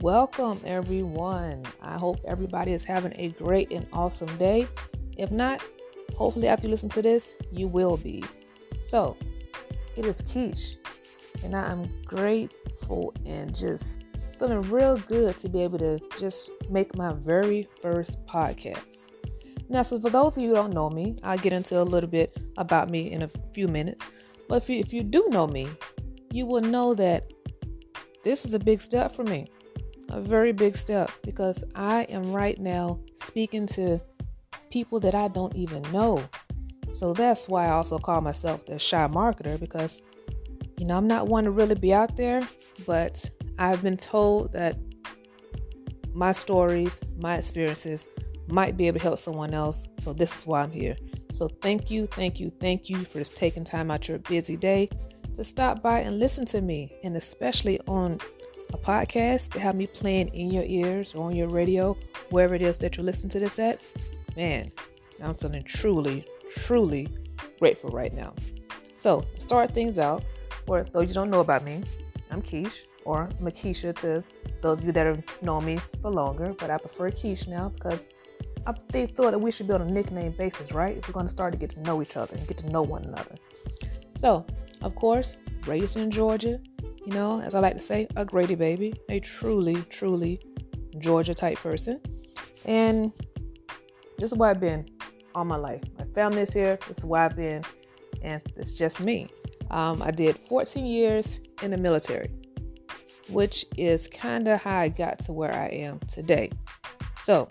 Welcome, everyone. I hope everybody is having a great and awesome day. If not, hopefully, after you listen to this, you will be. So, it is Kish, and I am grateful and just feeling real good to be able to just make my very first podcast. Now, so for those of you who don't know me, I'll get into a little bit about me in a few minutes. But if you, if you do know me, you will know that this is a big step for me. A very big step because I am right now speaking to people that I don't even know. So that's why I also call myself the shy marketer because, you know, I'm not one to really be out there, but I've been told that my stories, my experiences might be able to help someone else. So this is why I'm here. So thank you, thank you, thank you for just taking time out your busy day to stop by and listen to me, and especially on a podcast to have me playing in your ears or on your radio, wherever it is that you listen to this at. Man, I'm feeling truly, truly grateful right now. So to start things out, for those you don't know about me, I'm Kish or Makisha to those of you that have known me for longer, but I prefer Kish now because I feel that we should be on a nickname basis, right? If we're going to start to get to know each other and get to know one another. So, of course, raised in Georgia, you know, as I like to say, a Grady baby, a truly, truly Georgia type person. And this is where I've been all my life. My family is here. This is where I've been, and it's just me. Um, I did 14 years in the military, which is kind of how I got to where I am today. So,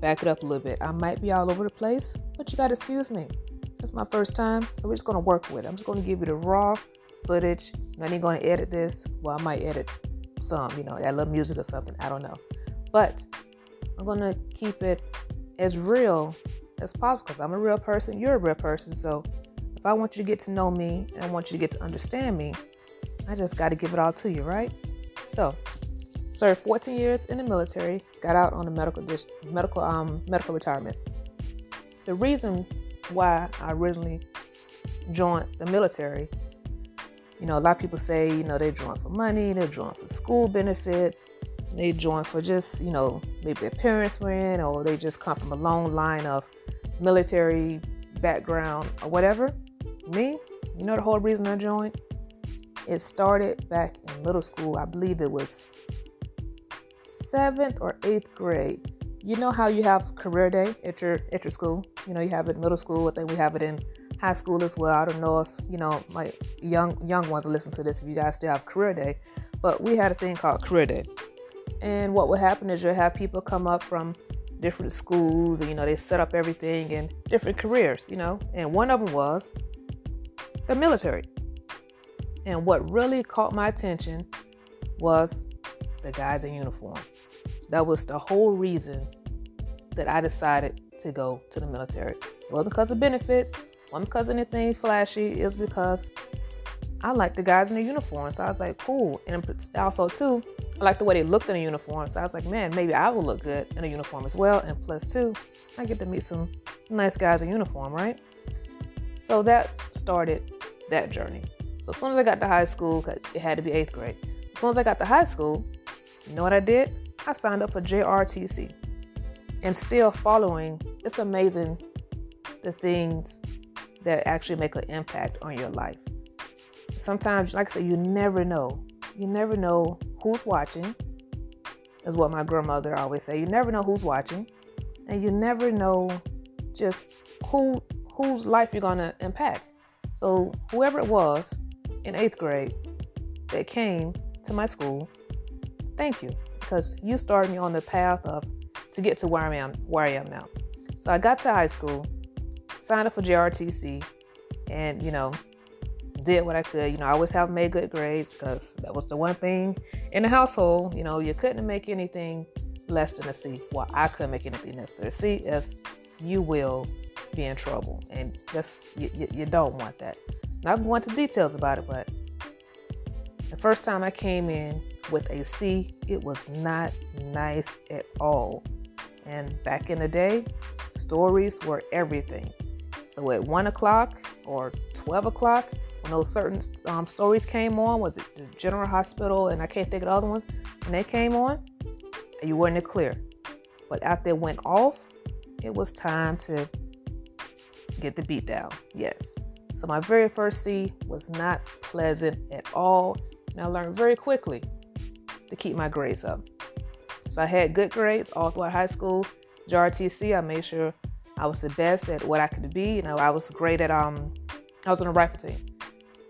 back it up a little bit. I might be all over the place, but you got to excuse me. It's my first time, so we're just going to work with it. I'm just going to give you the raw footage. I ain't to edit this. Well, I might edit some, you know, a little music or something. I don't know. But I'm to keep it as real as possible because I'm a real person. You're a real person. So if I want you to get to know me and I want you to get to understand me, I just got to give it all to you, right? So, served 14 years in the military, got out on a medical medical um, medical retirement. The reason why I originally joined the military, you know, a lot of people say, you know, they're join for money, they're join for school benefits, they join for just, you know, maybe their parents were in, or they just come from a long line of military background or whatever. Me, you know, the whole reason I joined, it started back in middle school. I believe it was seventh or eighth grade. You know how you have career day at your at your school. You know you have it in middle school. I think we have it in high school as well. I don't know if you know my young young ones listen to this. If you guys still have career day, but we had a thing called career day. And what would happen is you'll have people come up from different schools, and you know they set up everything and different careers. You know, and one of them was the military. And what really caught my attention was the guys in uniform. That was the whole reason that I decided to go to the military. It wasn't because of benefits, wasn't because anything flashy, is because I like the guys in the uniform. So I was like, cool. And also, too, I like the way they looked in a uniform. So I was like, man, maybe I will look good in a uniform as well. And plus, two, I get to meet some nice guys in uniform, right? So that started that journey. So as soon as I got to high school, it had to be eighth grade. As soon as I got to high school, you know what I did? I signed up for JROTC. And still following, it's amazing the things that actually make an impact on your life. Sometimes, like I said, you never know. You never know who's watching, is what my grandmother always say. You never know who's watching, and you never know just who whose life you're gonna impact. So whoever it was in eighth grade that came to my school Thank you, because you started me on the path of to get to where I am, where I am now. So I got to high school, signed up for JROTC, and you know, did what I could. You know, I always have made good grades because that was the one thing in the household. You know, you couldn't make anything less than a C. Well, I couldn't make anything less than a C, If you will be in trouble, and just you, you, you don't want that. Not going into details about it, but the first time I came in with a C, it was not nice at all. And back in the day, stories were everything. So at one o'clock or 12 o'clock, when those certain um, stories came on, was it the General Hospital and I can't think of the other ones, when they came on, you were in the clear. But after it went off, it was time to get the beat down. Yes. So my very first C was not pleasant at all. And I learned very quickly to keep my grades up. So I had good grades all throughout high school. JROTC, I made sure I was the best at what I could be. You know, I was great at um I was on a rifle team.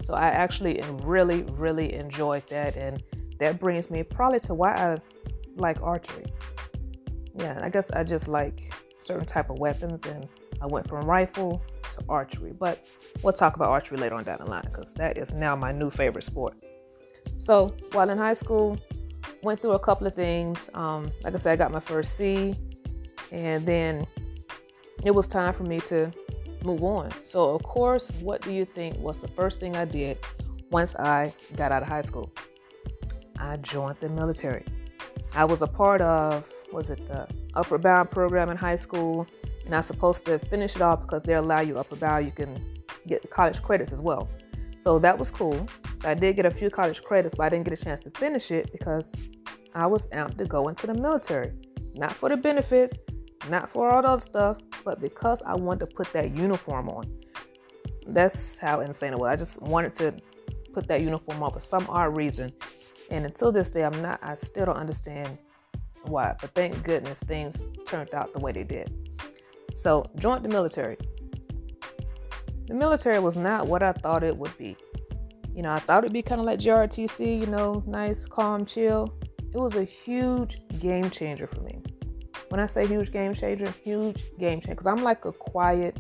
So I actually really, really enjoyed that and that brings me probably to why I like archery. Yeah, I guess I just like certain type of weapons and I went from rifle to archery. But we'll talk about archery later on down the line because that is now my new favorite sport. So while in high school, went through a couple of things. Um, like I said, I got my first C, and then it was time for me to move on. So, of course, what do you think was the first thing I did once I got out of high school? I joined the military. I was a part of, was it the Upward Bound program in high school? And I was supposed to finish it off because they allow you Upward Bound, you can get college credits as well. So that was cool. So I did get a few college credits, but I didn't get a chance to finish it because I was amped to go into the military. Not for the benefits, not for all other stuff, but because I wanted to put that uniform on. That's how insane it was. I just wanted to put that uniform on for some odd reason. And until this day, I'm not, I still don't understand why. But thank goodness things turned out the way they did. So, joined the military. The military was not what I thought it would be. You know, I thought it'd be kind of like JROTC, you know, nice, calm, chill. It was a huge game changer for me. When I say huge game changer, huge game changer, because I'm like a quiet,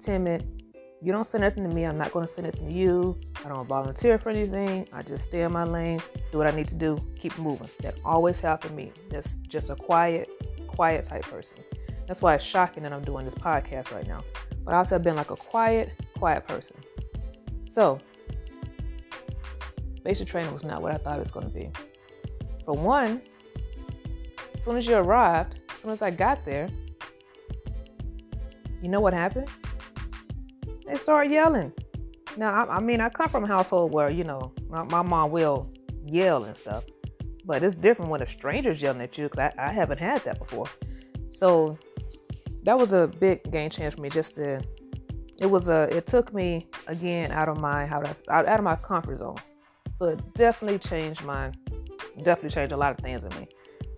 timid, you don't say nothing to me, I'm not going to say nothing to you. I don't volunteer for anything. I just stay in my lane, do what I need to do, keep moving. That always happened to me. That's just a quiet, quiet type person. That's why it's shocking that I'm doing this podcast right now. But I also have been like a quiet, quiet person. So, basic training was not what I thought it was going to be. For one, as soon as you arrived, as soon as I got there, you know what happened? They started yelling. Now, I, I mean, I come from a household where, you know, my, my, mom will yell and stuff, but it's different when a stranger's yelling at you because I, I haven't had that before. So that was a big game change for me just to, it was a, it took me again out of my, how I, out, out of my comfort zone. So it definitely changed my, definitely changed a lot of things in me.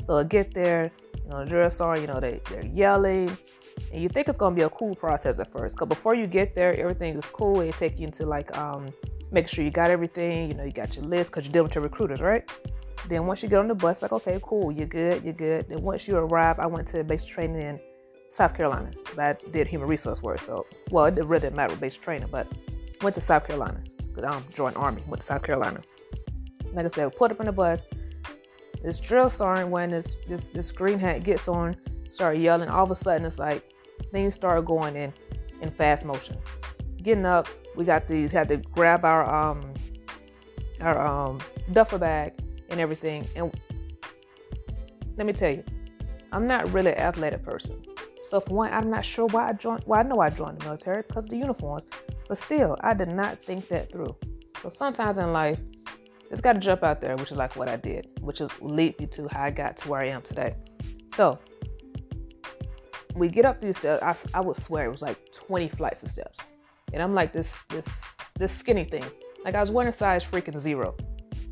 So I get there, you know, drill sergeant, you know, they, they're yelling, and you think it's gonna be a cool process at first. Cause before you get there, everything is cool. They take you into like um make sure you got everything, you know, you got your list because you're dealing with your recruiters, right? Then once you get on the bus, like, okay, cool, you're good, you're good. Then once you arrive, I went to basic training in South Carolina. I did human resource work. So well, it really didn't really matter basic training, but went to South Carolina. Because I um, joined Army, went to South Carolina. Like I said, put up in the bus, this drill sergeant when this this this green hat gets on, start yelling. All of a sudden, it's like things start going in in fast motion. Getting up, we got to had to grab our um our um duffel bag and everything. And let me tell you, I'm not really an athletic person. So for one, I'm not sure why I joined. Well, I know I joined the military because the uniforms, but still, I did not think that through. So sometimes in life, just got to jump out there, which is like what I did, which is lead me to how I got to where I am today. So we get up these steps. I, I would swear it was like 20 flights of steps, and I'm like this this this skinny thing. Like I was wearing a size freaking zero.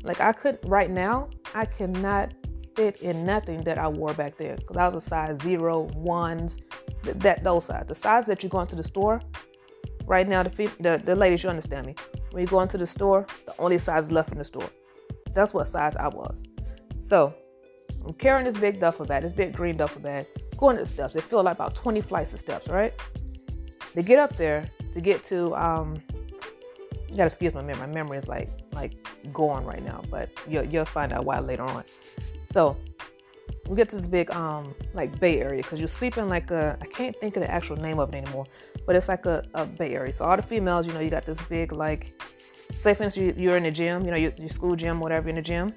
Like I could right now, I cannot fit in nothing that I wore back then because I was a size zero, ones, that those size. The size that you go into the store right now, the, the the ladies, you understand me. When you go into the store, the only size left in the store. That's what size I was. So I'm carrying this big duffel bag, this big green duffel bag, going to the steps. They feel like about 20 flights of steps, right? To get up there, to get to, um, you gotta excuse my memory. My memory is like like going right now, but you'll, you'll find out why later on. So we get this big um like bay area because you're sleeping like a I can't think of the actual name of it anymore, but it's like a, a bay area. So all the females, you know, you got this big like say for instance you, are in the gym, you know, your, your school gym, whatever in the gym,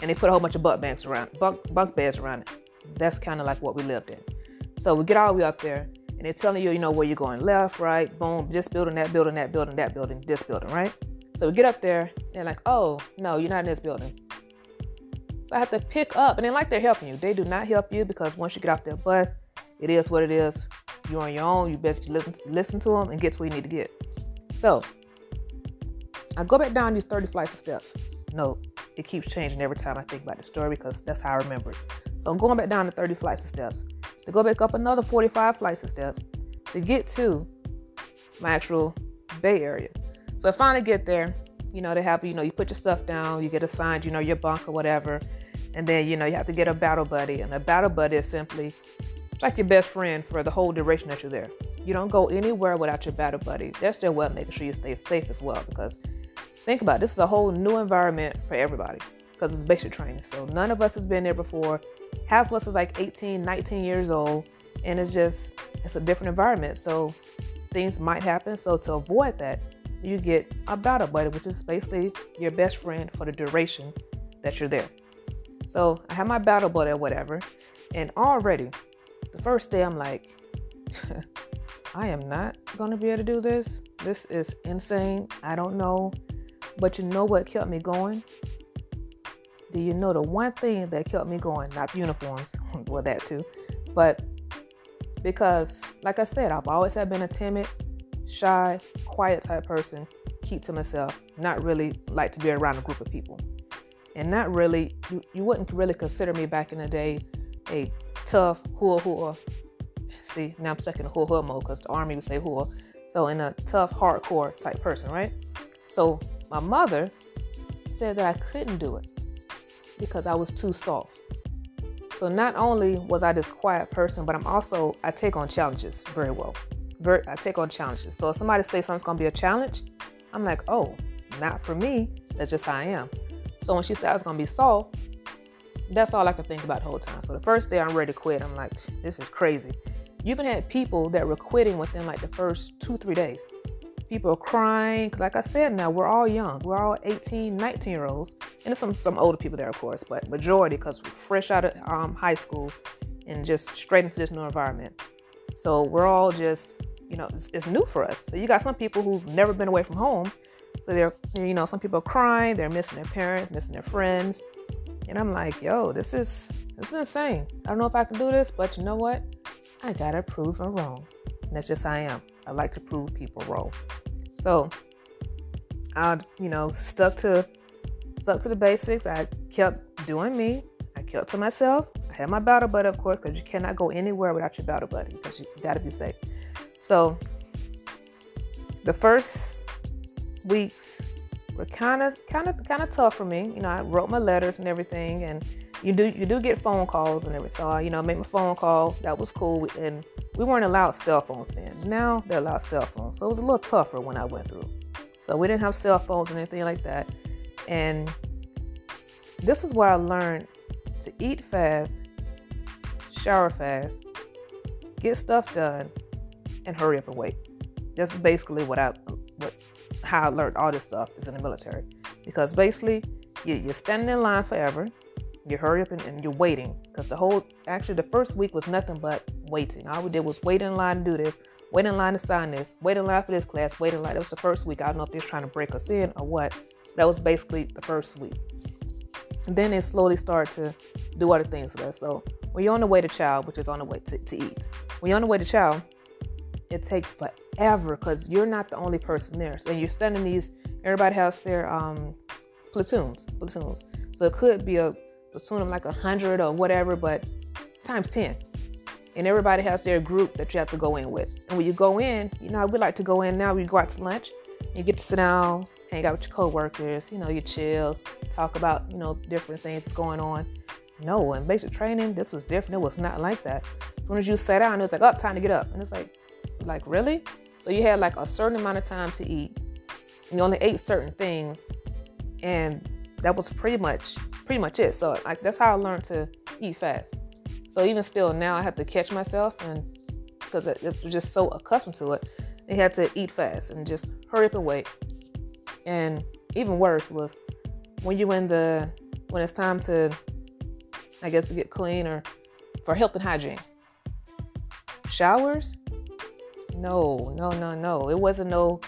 and they put a whole bunch of bunk banks around bunk bunk beds around it. That's kind of like what we lived in. So we get all the way up there and they're telling you, you know, where you're going left, right, boom, this building, that building, that building, that building, this building, right? So we get up there, and they're like, oh, no, you're not in this building. So I have to pick up, and they like they're helping you. They do not help you because once you get off their bus, it is what it is. You're on your own. You best listen listen to them and get to where you need to get. So I go back down these 30 flights of steps. No, it keeps changing every time I think about the story because that's how I remember it. So I'm going back down to 30 flights of steps to go back up another 45 flights of steps to get to my actual Bay Area. So I finally get there. You know, they have, you know, you put your stuff down, you get assigned, you know, your bunk or whatever. And then, you know, you have to get a battle buddy. And a battle buddy is simply like your best friend for the whole duration that you're there. You don't go anywhere without your battle buddy. They're still well making sure you stay safe as well because think about it, this is a whole new environment for everybody because it's basic training. So none of us has been there before. Half of us is like 18, 19 years old, and it's just it's a different environment. So things might happen. So to avoid that, you get a battle buddy, which is basically your best friend for the duration that you're there. So I have my battle buddy or whatever, and already the first day I'm like, I am not gonna be able to do this. This is insane. I don't know. But you know what kept me going? Do you know the one thing that kept me going? Not uniforms, well that too, but because like I said, I've always have been a timid, shy, quiet type person, keep to myself, not really like to be around a group of people. And not really, you, you wouldn't really consider me back in the day a tough hua hua. See, now I'm stuck in a hua hua mode because the army would say hua. So in a tough, hardcore type person, right? So my mother said that I couldn't do it because I was too soft. So not only was I this quiet person, but I'm also I take on challenges very well. Very, I take on challenges. So if somebody says something's gonna be a challenge, I'm like, oh, not for me. That's just how I am. So when she said I was gonna be soft, that's all I could think about the whole time. So the first day I'm ready to quit. I'm like, this is crazy. You even had people that were quitting within like the first two, three days. People are crying. Like I said, now we're all young. We're all 18, 19 year olds. And there's some, some older people there, of course, but majority because we're fresh out of um, high school and just straight into this new environment. So we're all just, you know, it's, it's new for us. So you got some people who've never been away from home. So they're, you know, some people are crying. They're missing their parents, missing their friends. And I'm like, yo, this is this is insane. I don't know if I can do this, but you know what? I gotta prove them wrong. And that's just how I am. I like to prove people wrong. So I, you know, stuck to stuck to the basics. I kept doing me. I kept to myself. I had my battle buddy, of course, because you cannot go anywhere without your battle buddy because you got to be safe. So the first weeks were kind of, kind of, kind of tough for me. You know, I wrote my letters and everything, and you do, you do get phone calls and everything. So I, you know, make my phone call. That was cool, and we weren't allowed cell phones then. Now they're allowed cell phones. So it was a little tougher when I went through. So we didn't have cell phones and anything like that. And this is where I learned to eat fast, shower fast, get stuff done, and hurry up and wait. That's basically what I what how I learned all this stuff is in the military. Because basically you, you're standing in line forever, you hurry up and, and you're waiting. Because the whole actually the first week was nothing but waiting. All we did was wait in line to do this, wait in line to sign this, wait in line for this class, wait in line. That was the first week. I don't know if they're trying to break us in or what. That was basically the first week. And then it slowly started to do other things with us. So when you're on the way to chow, which is on the way to, to eat, when you're on the way to chow, it takes forever because you're not the only person there. So you're standing these, everybody has their um, platoons, platoons. So it could be a platoon of like a hundred or whatever, but times 10 and everybody has their group that you have to go in with. And when you go in, you know, we like to go in now, we go out to lunch, you get to sit down, hang out with your coworkers, you know, you chill, talk about, you know, different things going on. No, in basic training, this was different. It was not like that. As soon as you sat down, it was like, up, oh, time to get up. And it's like, like, really? So you had like a certain amount of time to eat. And you only ate certain things. And that was pretty much pretty much it. So like that's how I learned to eat fast. So even still now I have to catch myself and because it, was just so accustomed to it, I had to eat fast and just hurry up and wait. And even worse was when you in the when it's time to I guess to get clean or for health and hygiene. Showers? No, no, no, no. It wasn't no,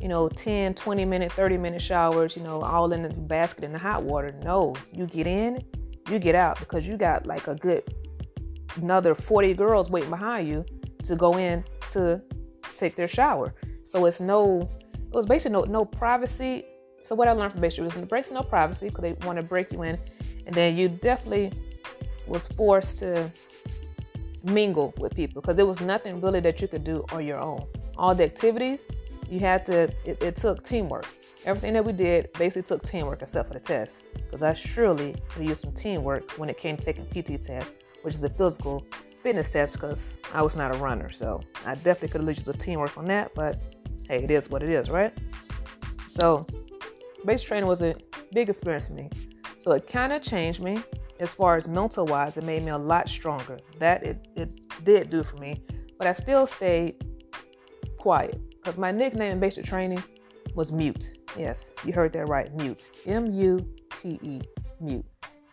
you know, 10, 20 minute, 30 minute showers, you know, all in the basket in the hot water. No, you get in, you get out because you got like a good another 40 girls waiting behind you to go in to take their shower. So it's no, it was basically no, no privacy. So what I learned from basic was basically no privacy because they want to break you in. And then you definitely was forced to mingle with people because there was nothing really that you could do on your own. All the activities, you had to, it, it took teamwork. Everything that we did basically took teamwork except for the test because I surely could use some teamwork when it came to taking PT test, which is a physical fitness test because I was not a runner. So I definitely could have used the teamwork on that, but hey, it is what it is, right? So base training was a big experience for me. So it kind of changed me as far as mental wise. It made me a lot stronger. That it, it did do for me, but I still stayed quiet because my nickname in basic training was Mute. Yes, you heard that right, Mute. M U T E, Mute.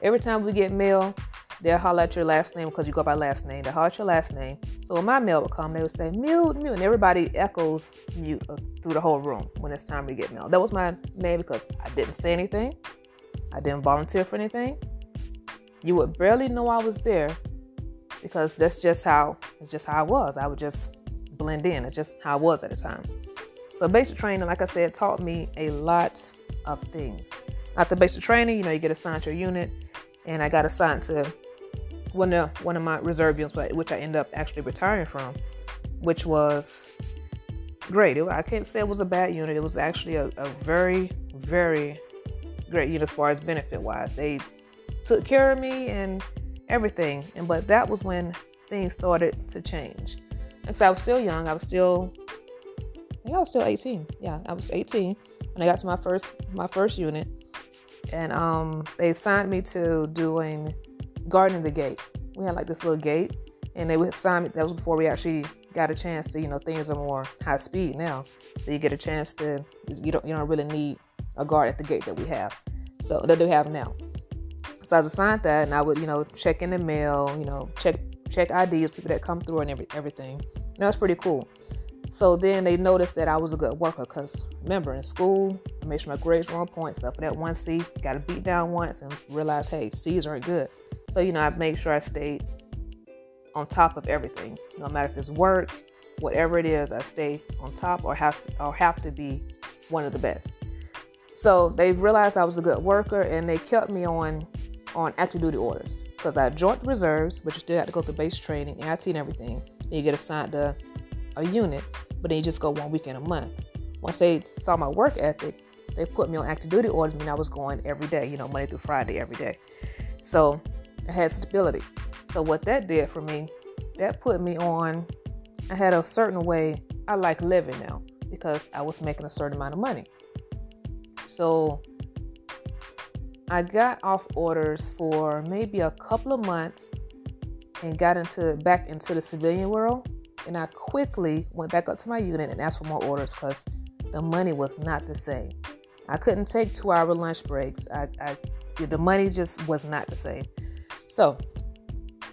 Every time we get mail, they'll holler at your last name because you go by last name. They'll holler at your last name. So when my mail would come, they would say mute, mute, and everybody echoes mute uh, through the whole room when it's time to get mail. That was my name because I didn't say anything. I didn't volunteer for anything. You would barely know I was there because that's just how it's just how I was. I would just blend in. It's just how I was at the time. So basic training, like I said, taught me a lot of things. After basic training, you know, you get assigned to a unit, and I got assigned to one of one of my reserve units, which I ended up actually retiring from, which was great. It, I can't say it was a bad unit. It was actually a, a very, very great unit as far as benefit wise. They took care of me and everything. And but that was when things started to change. Because I was still young. I was still I I was still 18. Yeah, I was 18 when I got to my first my first unit. And um, they assigned me to doing guarding the gate. We had like this little gate, and they would assign me. That was before we actually got a chance to, you know, things are more high speed now, so you get a chance to. You don't you don't really need a guard at the gate that we have, so that they have now. So I was assigned that, and I would, you know, check in the mail, you know, check check IDs, people that come through, and every, everything. Know, it's pretty cool. So then they noticed that I was a good worker because remember in school, I made sure my grades were on point. So for that one C, got a beat down once and realized, hey, C's aren't good. So, you know, I made sure I stayed on top of everything. No matter if it's work, whatever it is, I stay on top or have to or have to be one of the best. So they realized I was a good worker and they kept me on on active duty orders because I joined reserves, but you still have to go through base training, AIT and everything. Then you get assigned to a unit, but then you just go one weekend a month. Once they saw my work ethic, they put me on active duty orders, meaning I was going every day, you know, Monday through Friday, every day. So I had stability. So what that did for me, that put me on. I had a certain way I like living now because I was making a certain amount of money. So I got off orders for maybe a couple of months and got into back into the civilian world. And I quickly went back up to my unit and asked for more orders because the money was not the same. I couldn't take two hour lunch breaks. I, I the money just was not the same. So,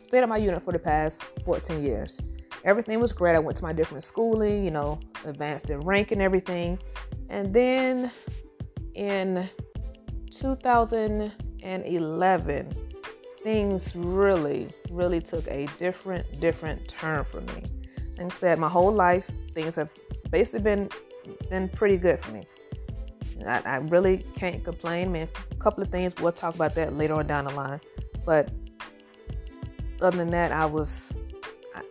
stayed at my unit for the past 14 years. Everything was great. I went to my different schooling, you know, advanced in rank and everything. And then in 2011, things really, really took a different, different turn for me. And said my whole life, things have basically been been pretty good for me. I, I really can't complain. I mean, a couple of things we'll talk about that later on down the line. But other than that, I was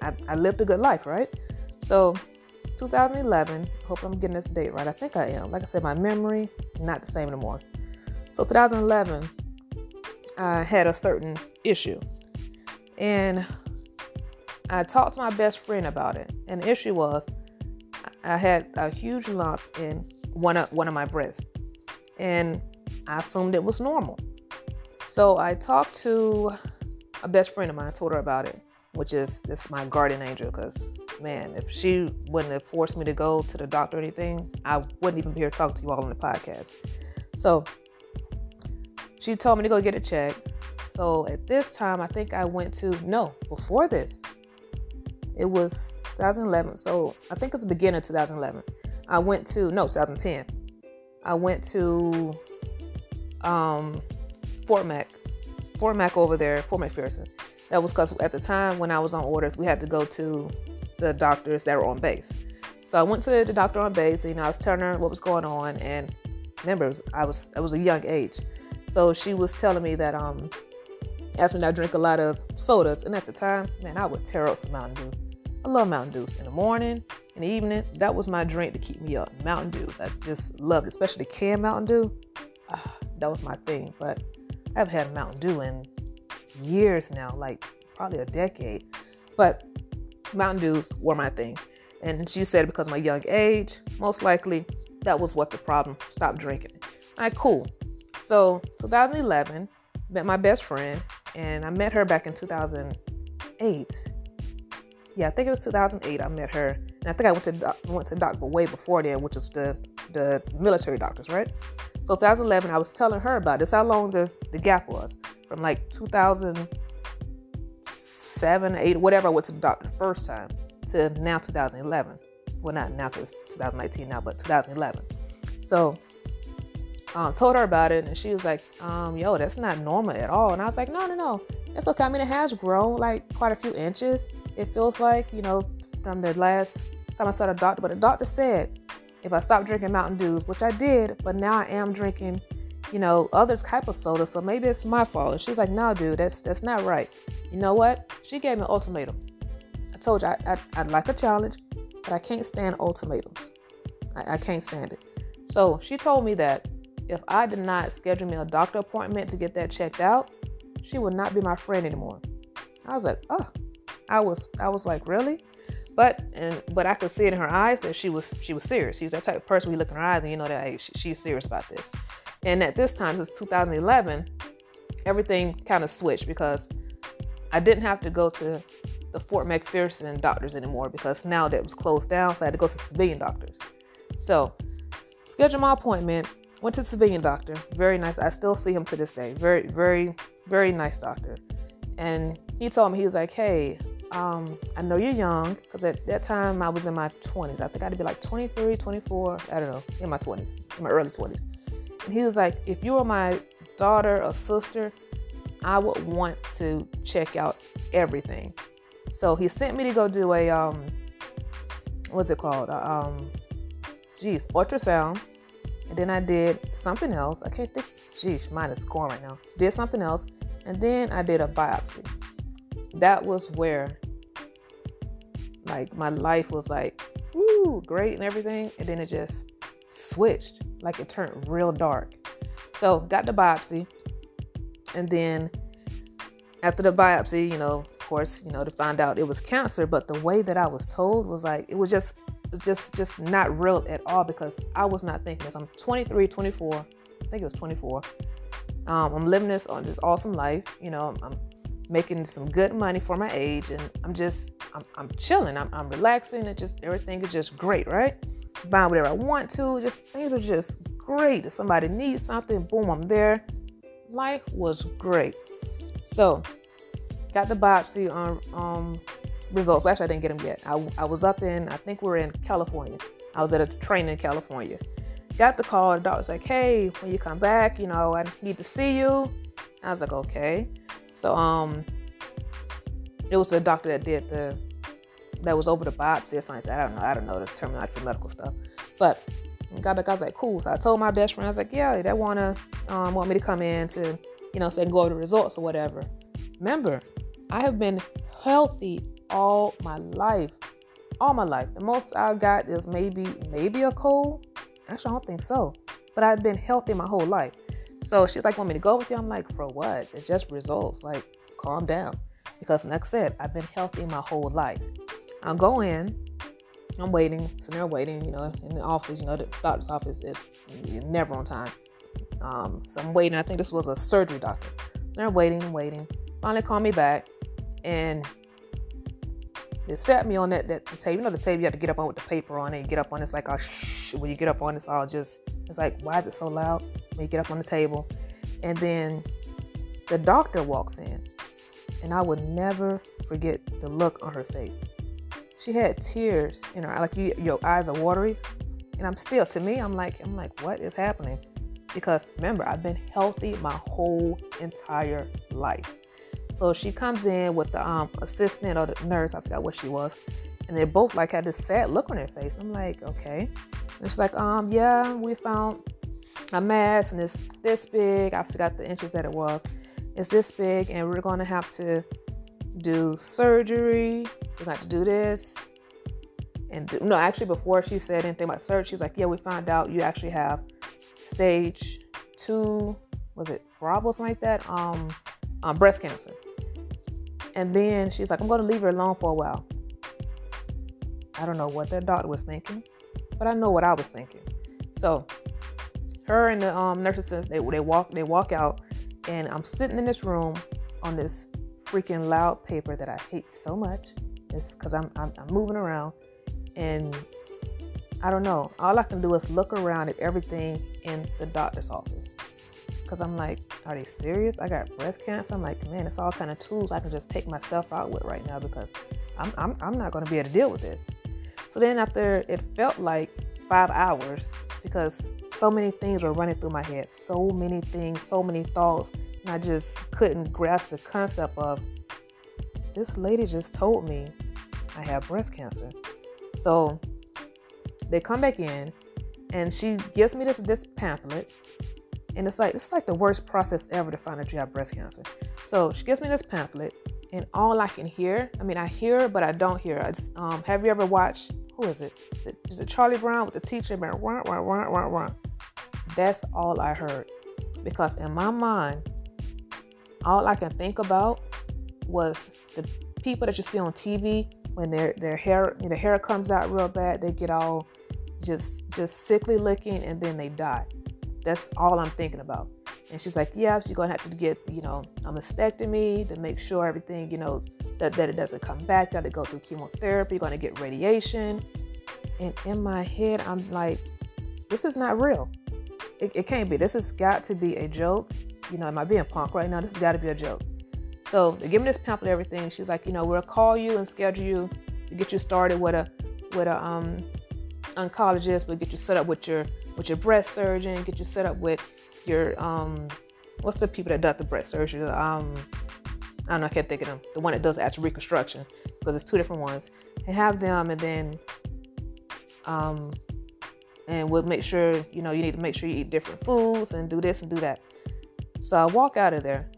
I, I lived a good life, right? So 2011, hope I'm getting this date right. I think I am. Like I said, my memory not the same anymore. So 2011, I had a certain issue, and I talked to my best friend about it. And the issue was I had a huge lump in one of one of my breasts, and I assumed it was normal. So I talked to a best friend of mine told her about it, which is this my guardian angel. Because man, if she wouldn't have forced me to go to the doctor or anything, I wouldn't even be here talking to you all on the podcast. So she told me to go get a check. So at this time, I think I went to no before this. It was 2011. So I think it's the beginning of 2011. I went to no 2010. I went to um, Fort Mac Fort Mac over there, Fort McPherson. That was because at the time when I was on orders, we had to go to the doctors that were on base. So I went to the doctor on base. And, you know, I was telling her what was going on, and remember, was, I was I was a young age, so she was telling me that um, asked me to drink a lot of sodas, and at the time, man, I would tear up some Mountain Dew. I love Mountain Dews in the morning, in the evening. That was my drink to keep me up. Mountain Dews, I just loved it, especially canned Mountain Dew. Ah, that was my thing. But I haven't had Mountain Dew in years now, like probably a decade. But Mountain Dews were my thing. And she said because of my young age, most likely that was what the problem. Stop drinking. All right, cool. So 2011, met my best friend, and I met her back in 2008. Yeah, I think it was 2008. I met her, and I think I went to went to doctor way before then, which is the the military doctors, right? So 2011, I was telling her about this. How long the the gap was from like 2007, eight, whatever. I went to the doctor the first time to now 2011. Well, not now because it's 2019 now, but 2011. So um, told her about it, and she was like, um, "Yo, that's not normal at all." And I was like, "No, no, no, it's okay. I mean, it has grown like quite a few inches. It feels like, you know, from the last time I saw the doctor. But the doctor said if I stop drinking Mountain Dews, which I did, but now I am drinking, you know, other type of soda. So maybe it's my fault." And she's like, "No, dude, that's that's not right. You know what?" She gave me an ultimatum. I told you I, I, I'd like a challenge, but I can't stand ultimatums. I, I can't stand it. So she told me that if I did not schedule me a doctor appointment to get that checked out, she would not be my friend anymore. I was like, oh, I was, I was like, really? But and but I could see it in her eyes that she was she was serious. She was that type of person. We look in her eyes and you know that hey, she, she's serious about this. And at this time, since 2011, everything kind of switched because I didn't have to go to the Fort McPherson doctors anymore because now that was closed down, so I had to go to civilian doctors. So, schedule my appointment. Went to civilian doctor. Very nice. I still see him to this day. Very, very, very nice doctor. And he told me he was like, "Hey, um, I know you're young because at that time I was in my 20s. I think I'd be like 23, 24. I don't know, in my 20s, in my early 20s. And he was like, if you were my daughter or sister, I would want to check out everything. So he sent me to go do a um, what's it called? Um, geez, ultrasound. And then I did something else. I can't think. Geez, mine is gone right now. Did something else, and then I did a biopsy. That was where, like, my life was like, ooh, great and everything, and then it just switched. Like it turned real dark. So got the biopsy, and then after the biopsy, you know, of course, you know, to find out it was cancer. But the way that I was told was like, it was just, just, just not real at all because I was not thinking this. I'm 23, 24. I think it was 24. Um, I'm living this on this awesome life. You know, I'm, I'm, making some good money for my age, and I'm just, I'm, I'm chilling. I'm, I'm relaxing, and just everything is just great, right? Buying whatever I want to. Just things are just great. If somebody needs something, boom, I'm there. Life was great. So got the biopsy on um, results. Well, actually, I didn't get them yet. I, I was up in, I think we are in California. I was at a training in California. Got the call. The doctor's like, "Hey, when you come back, you know, I need to see you." I was like, "Okay." So, um, it was the doctor that did the that was over the biopsy or something. I don't know. I don't know the terminology for medical stuff, but got back. I was like, "Cool." So I told my best friend, I was like, "Yeah, they wanna um, want me to come in to, you know, say go over the results or whatever." Remember, I have been healthy all my life. All my life. The most I got is maybe maybe a cold. Actually, I don't think so. But I've been healthy my whole life. So she's like, want me to go with you? I'm like, for what? It's just results. Like, calm down. Because I said, I've been healthy my whole life. I'll go in. I'm waiting. So they're waiting, you know, in the office, you know, the doctor's office is never on time. Um, so I'm waiting. I think this was a surgery doctor. So they're waiting and waiting. Finally called me back and they sat me on that that table. You know the table you have to get up on with the paper on it. You get up on it, it's like oh shh. When you get up on it, it's all just it's like why is it so loud? When you get up on the table, and then the doctor walks in, and I would never forget the look on her face. She had tears in her like you, your eyes are watery, and I'm still to me I'm like I'm like what is happening? because remember, I've been healthy my whole entire life. So she comes in with the um, assistant or the nurse, I forgot what she was, and they both like had this sad look on their face. I'm like, okay. And she's like, um, yeah, we found a mass and it's this big. I forgot the inches that it was. It's this big, and we're gonna have to do surgery. We're going to do this. And do, no, actually, before she said anything about surgery, she's like, yeah, we found out you actually have stage two, was it Bravo, something like that, um, um, breast cancer. And then she's like, I'm going to leave her alone for a while. I don't know what that doctor was thinking, but I know what I was thinking. So her and the um, nurses, they, they walk they walk out, and I'm sitting in this room on this freaking loud paper that I hate so much. It's because I'm, I'm, I'm moving around and I don't know. All I can do is look around at everything in the doctor's office. Cause I'm like, are they serious? I got breast cancer. I'm like, man, it's all kind of tools I can just take myself out with right now because I'm I'm, I'm not gonna be able to deal with this. So then after it felt like five hours because so many things were running through my head, so many things, so many thoughts, and I just couldn't grasp the concept of this lady just told me I have breast cancer. So they come back in and she gives me this this pamphlet and it's like it's like the worst process ever to find out you have breast cancer. So she gives me this pamphlet and all I can hear, I mean I hear but I don't hear. I just, Um, have you ever watched who is it? Is it, is it Charlie Brown with the teacher? That's all I heard because in my mind, all I can think about was the people that you see on TV when their their hair you know, hair comes out real bad, they get all just just sickly looking and then they die. That's all I'm thinking about. And she's like, yeah, you're gonna have to get, you know, a mastectomy to make sure everything, you know, that, that it doesn't come back, got to go through chemotherapy, you're gonna get radiation. And in my head, I'm like, this is not real. It, it can't be. This has got to be a joke. You know, am I being punk right now? This has got to be a joke. So they give me this pamphlet, everything. She's like, you know, we'll call you and schedule you to get you started with a with a um oncologist. We'll get you set up with your with your breast surgeon. Get you set up with your um what's the people that does the breast surgery? Um, I don't know. I can't think of them. The one that does actual reconstruction because it's two different ones. And have them, and then um, and we'll make sure you know you need to make sure you eat different foods and do this and do that. So I walk out of there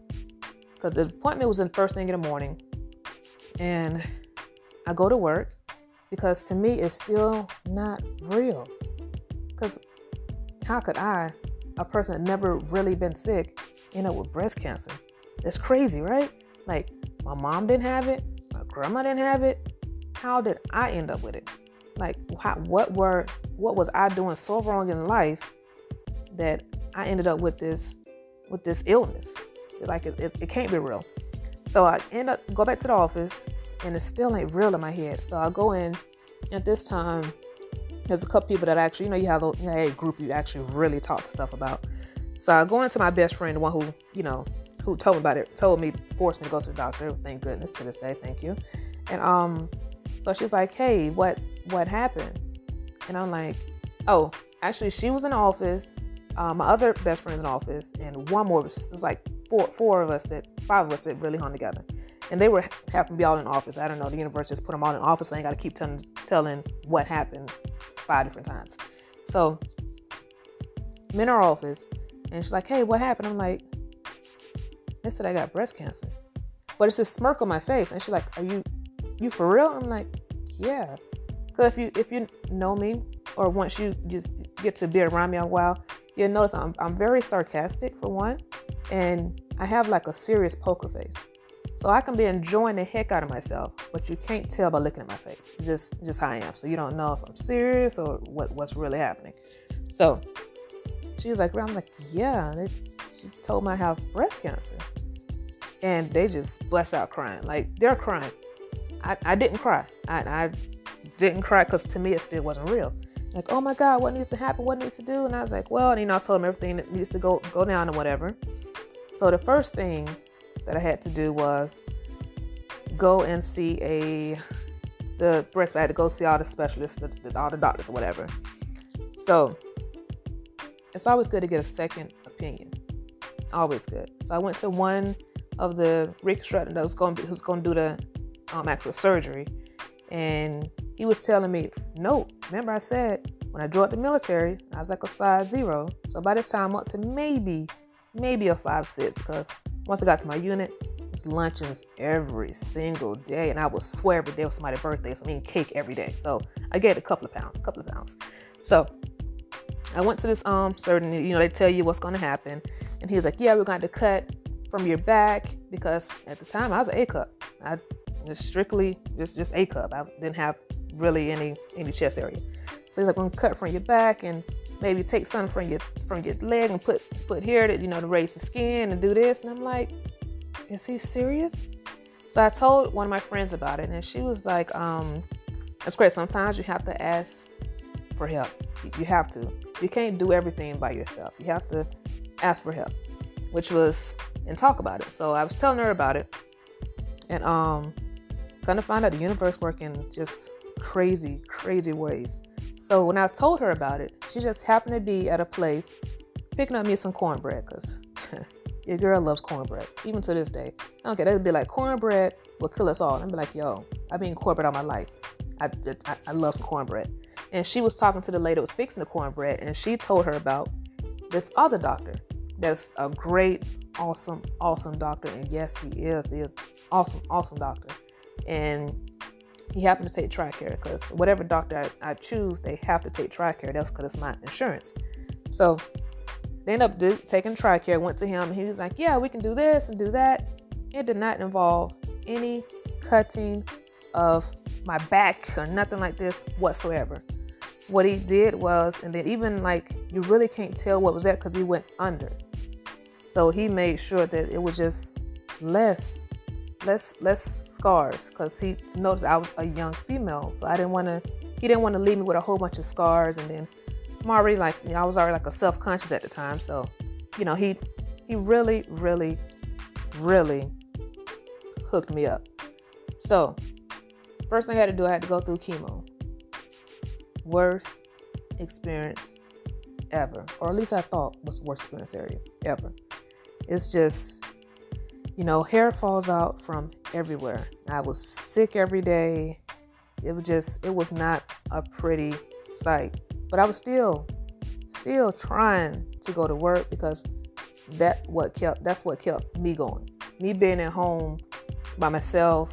because the appointment was in first thing in the morning. And I go to work because to me it's still not real. Because how could I, a person that never really been sick, end up with breast cancer? It's crazy, right? Like my mom didn't have it, my grandma didn't have it. How did I end up with it? Like how, what were what was I doing so wrong in life that I ended up with this with this illness? like it, it, it can't be real. So I end up go back to the office, and it still ain't real in my head. So I go in. At this time, there's a couple people that actually, you know, you have a, you a group you actually really talk stuff about. So I go into my best friend, the one who, you know, who told me about it, told me, forced me to go to the doctor. Thank goodness to this day, thank you. And um, so she's like, "Hey, what what happened?" And I'm like, "Oh, actually, she was in the office. Uh, my other best friend's in the office, and one more was, was like four four of us that five of us that really hung together. And they were happened to be all in office. I don't know. The universe just put them all in office. So I ain't got to keep telling telling what happened five different times. So in our office, and she's like, "Hey, what happened?" I'm like, "They said I got breast cancer." But it's this smirk on my face, and she's like, "Are you you for real?" I'm like, "Yeah." Because if you if you know me, or once you just get to be around me a while, you'll notice I'm I'm very sarcastic for one, and I have like a serious poker face. So I can be enjoying the heck out of myself, but you can't tell by looking at my face. Just just how I am. So you don't know if I'm serious or what, what's really happening. So she was like, I'm like, yeah. She told me I have breast cancer. And they just bust out crying. Like they're crying. I, I didn't cry. I, I didn't cry because to me it still wasn't real. Like, oh my God, what needs to happen? What needs to do? And I was like, well, and you know, I told them everything that needs to go go down and whatever. So the first thing that I had to do was go and see a the breast. I had to go see all the specialists, the, the, all the doctors or whatever. So it's always good to get a second opinion. Always good. So I went to one of the reconstructors that was going to, who's going to do the um, actual surgery, and he was telling me, "No, remember I said when I joined the military, I was like a size zero. So by this time, I'm up to maybe, maybe a five six because once I got to my unit, it's luncheons every single day, and I would swear every day was somebody's birthday, so I mean cake every day. So I gained a couple of pounds, a couple of pounds. So I went to this um certain, you know, they tell you what's to happen, and he's like, "Yeah, we're going to cut from your back because at the time I was A cup. I just strictly just just A cup. I didn't have really any any chest area. So he's like, "I'm gonna cut from your back and maybe take something from your from your leg and put put here to you know to raise the skin and do this." And I'm like, "Is he serious?" So I told one of my friends about it, and she was like, um, "It's great. Sometimes you have to ask for help. You have to. You can't do everything by yourself. You have to ask for help." Which was and talk about it. So I was telling her about it, and um, gonna find out the universe working just crazy, crazy ways. So when I told her about it, she just happened to be at a place picking up me some cornbread because your girl loves cornbread, even to this day. Okay, that'd be like cornbread will kill us all. And I'd be like, yo, I've been cornbread all my life. I, I, I love cornbread. And she was talking to the lady that was fixing the cornbread, and she told her about this other doctor that's a great, awesome, awesome doctor. And yes, he is. He is awesome, awesome doctor. And he happened to take TRICARE because whatever doctor I, I, choose, they have to take TRICARE. That's because it's my insurance. So they end up taking TRICARE, went to him, and he was like, Yeah, we can do this and do that. It did not involve any cutting of my back or nothing like this whatsoever. What he did was, and then even like you really can't tell what was that because he went under. So he made sure that it was just less less less scars because he noticed I was a young female, so I didn't want to. He didn't want to leave me with a whole bunch of scars, and then I'm already like you know, I was already like a self conscious at the time, so you know he he really really really hooked me up. So first thing I had to do, I had to go through chemo. Worst experience ever, or at least I thought was worst experience ever. It's just you know, hair falls out from everywhere. I was sick every day. It was just, it was not a pretty sight. But I was still, still trying to go to work because that what kept, that's what kept me going. Me being at home by myself,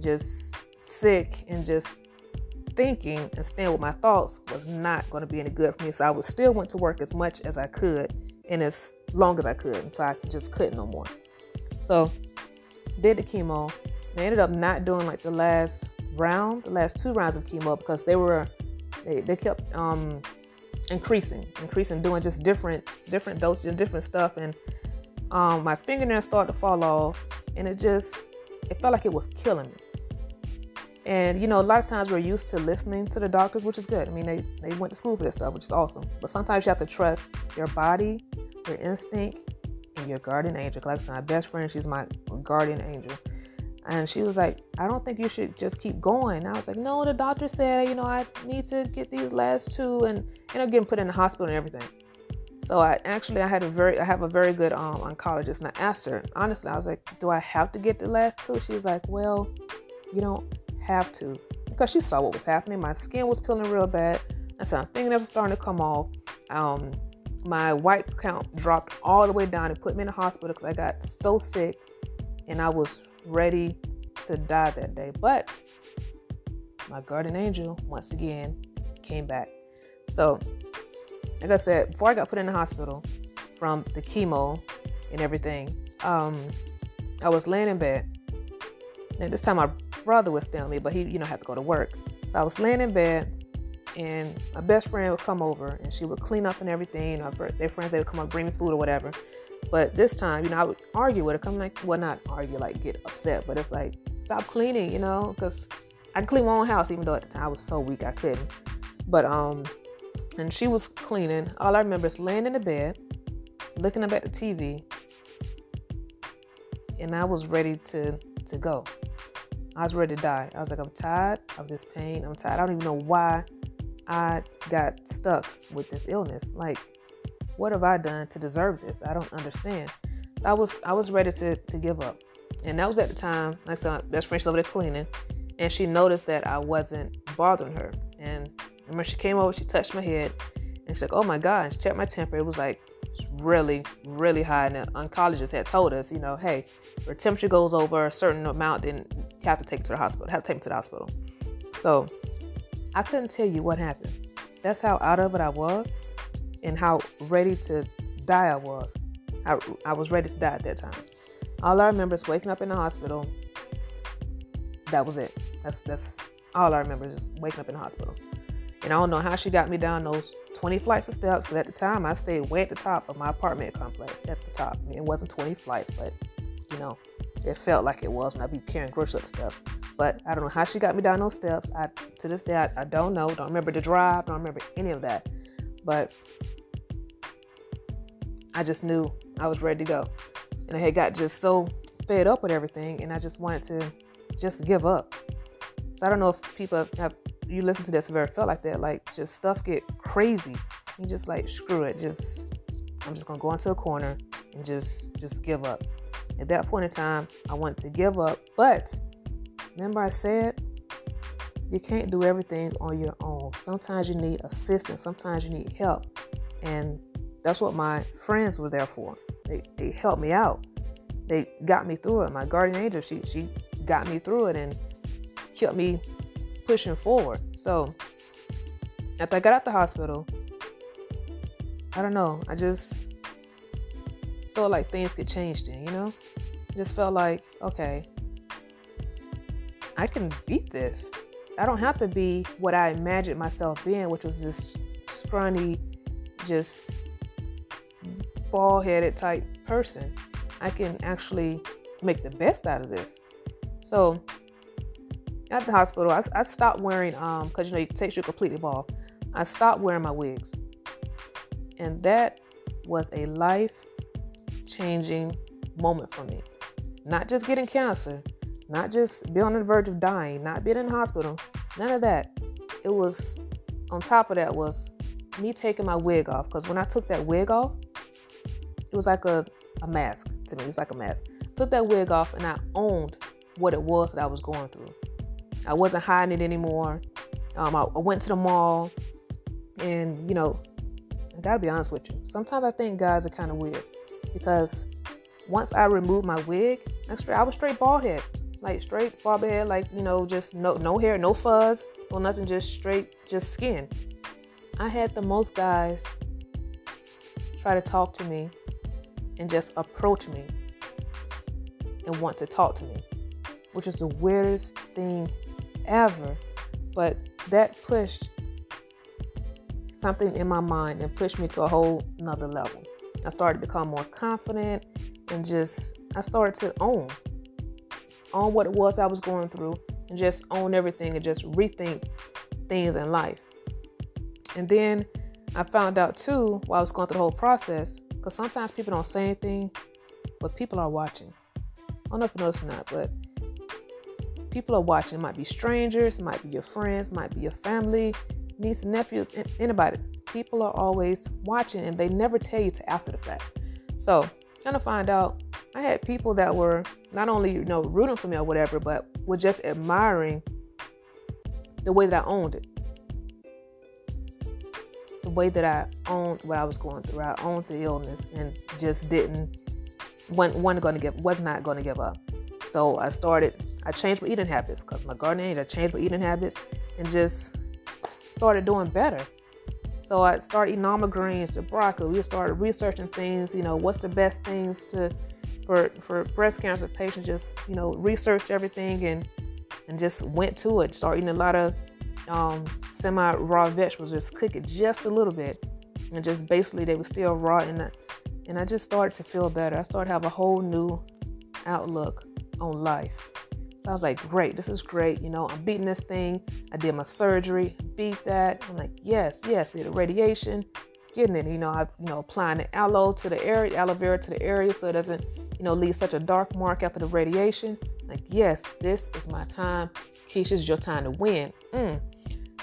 just sick and just thinking and staying with my thoughts was not going to be any good for me. So I would still went to work as much as I could and as long as I could until I just couldn't no more. So did the chemo. They ended up not doing like the last round, the last two rounds of chemo because they were they, they kept um increasing, increasing, doing just different different doses different stuff and um my fingernails started to fall off and it just it felt like it was killing me. And you know, a lot of times we're used to listening to the doctors, which is good. I mean, they, they went to school for this stuff, which is awesome. But sometimes you have to trust your body, your instinct, your guardian angel. Like my best friend, she's my guardian angel. And she was like, I don't think you should just keep going. I was like, no, the doctor said, you know, I need to get these last two and end up getting put in the hospital and everything. So I actually I had a very I have a very good um, oncologist and I asked her honestly I was like do I have to get the last two she was like well you don't have to because she saw what was happening my skin was peeling real bad I said I'm thinking of starting to come off um, my white count dropped all the way down and put me in the hospital because I got so sick and I was ready to die that day. But my guardian angel, once again, came back. So, like I said, before I got put in the hospital from the chemo and everything, um, I was laying in bed. And this time my brother was still me, but he, you know, had to go to work. So I was laying in bed and my best friend would come over and she would clean up and everything. Know, their friends they would come up bring me food or whatever. But this time, you know, I would argue with her. Come like, well, not argue, like get upset, but it's like stop cleaning, you know, because I clean my own house, even though at the time I was so weak I couldn't. But um, and she was cleaning. All I remember is laying in the bed, looking up at the TV, and I was ready to to go. I was ready to die. I was like, I'm tired of this pain. I'm tired. I don't even know why I got stuck with this illness. Like, what have I done to deserve this? I don't understand. So I was I was ready to to give up. And that was at the time, like I my best friend over there cleaning, and she noticed that I wasn't bothering her. And remember, she came over, she touched my head, and she's like, "Oh my God!" And she checked my temper. It was like it's really, really high. And the oncologist had told us, you know, hey, if your temperature goes over a certain amount, then you have to take it to the hospital. Have to take it to the hospital. So I couldn't tell you what happened. That's how out of it I was, and how ready to die I was. I, I was ready to die at that time. All I remember is waking up in the hospital. That was it. That's that's all I remember is just waking up in the hospital. And I don't know how she got me down those 20 flights of steps. But at the time, I stayed way at the top of my apartment complex. At the top. I mean, it wasn't 20 flights, but you know, it felt like it was when I'd be carrying groceries up the. But I don't know how she got me down those steps. I to this day I, I don't know. Don't remember the drive. Don't remember any of that. But I just knew I was ready to go. And I had got just so fed up with everything and I just wanted to just give up. So I don't know if people have you listen to this have ever felt like that. Like just stuff get crazy. You just like screw it. Just I'm just gonna go into a corner and just just give up. At that point in time, I wanted to give up, but remember I said you can't do everything on your own. Sometimes you need assistance, sometimes you need help. And that's what my friends were there for. They, they helped me out. They got me through it. My guardian angel, she she got me through it and kept me pushing forward. So after I got out the hospital, I don't know. I just felt like things could change then, you know? just felt like, okay, I can beat this. I don't have to be what I imagined myself being, which was this scrawny, just bald headed type person. I can actually make the best out of this. So at the hospital, I, I stopped wearing, um, because you know, it takes you completely bald. I stopped wearing my wigs. And that was a life changing moment for me. Not just getting cancer, not just being on the verge of dying, not being in the hospital, none of that. It was, on top of that, was me taking my wig off. Because when I took that wig off, it was like a, a mask to me. It was like a mask. Took that wig off and I owned what it was that I was going through. I wasn't hiding it anymore. Um, I, I went to the mall, and you know, I gotta be honest with you. Sometimes I think guys are kind of weird because once I removed my wig, I, straight, I was straight bald head, like straight bald head, like you know, just no no hair, no fuzz, no nothing, just straight, just skin. I had the most guys try to talk to me and just approach me and want to talk to me, which is the weirdest thing ever. But that pushed something in my mind and pushed me to a whole nother level. I started to become more confident and just I started to own own what it was I was going through and just own everything and just rethink things in life. And then I found out too while I was going through the whole process, because sometimes people don't say anything, but people are watching. I don't know if you noticed or not, but people are watching. It might be strangers, it might be your friends, might be your family, niece nephews, anybody. People are always watching and they never tell you to after the fact. So, trying to find out, I had people that were not only, you know, rooting for me or whatever, but were just admiring the way that I owned it. The way that I owned what I was going through. I owned the illness and just didn't wasn't going to give was not going to give up. So I started I changed my eating habits because my gardening, I changed my eating habits and just started doing better. So I started eating all my greens, the broccoli. We started researching things, you know, what's the best things to for for breast cancer patients. Just you know, researched everything and and just went to it. Started eating a lot of um, semi raw vegetables, just cook it just a little bit, and just basically they were still raw. And I, and I just started to feel better. I started to have a whole new outlook on life. So I was like, great, this is great. You know, I'm beating this thing. I did my surgery, beat that. I'm like, yes, yes, did the radiation, getting it. You know, I, you know, applying the aloe to the area, aloe vera to the area so it doesn't, you know, leave such a dark mark after the radiation. Like, yes, this is my time. Keisha's your time to win. Mm.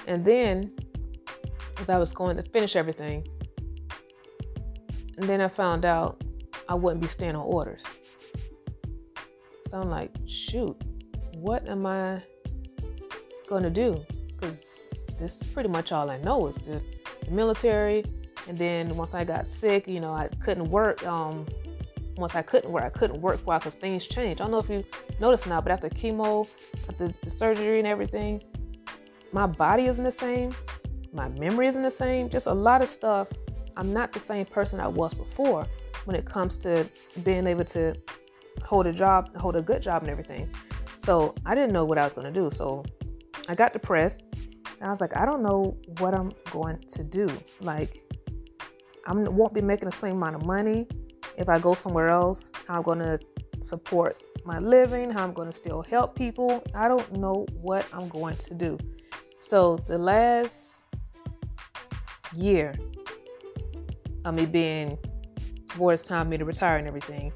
And then, as I was going to finish everything, And then I found out I wouldn't be staying on orders. So I'm like, shoot, what am I going to do? Because this is pretty much all I know is the, the, military. And then once I got sick, you know, I couldn't work. Um, once I couldn't work, I couldn't work for because things changed. I don't know if you noticed now, but after chemo, after the surgery and everything, my body isn't the same. My memory isn't the same. Just a lot of stuff. I'm not the same person I was before when it comes to being able to hold a job, hold a good job and everything. So I didn't know what I was going to do. So I got depressed I was like, I don't know what I'm going to do. Like, I won't be making the same amount of money if I go somewhere else. How I'm going to support my living, how I'm going to still help people. I don't know what I'm going to do. So the last year of me being towards time for me to retire and everything,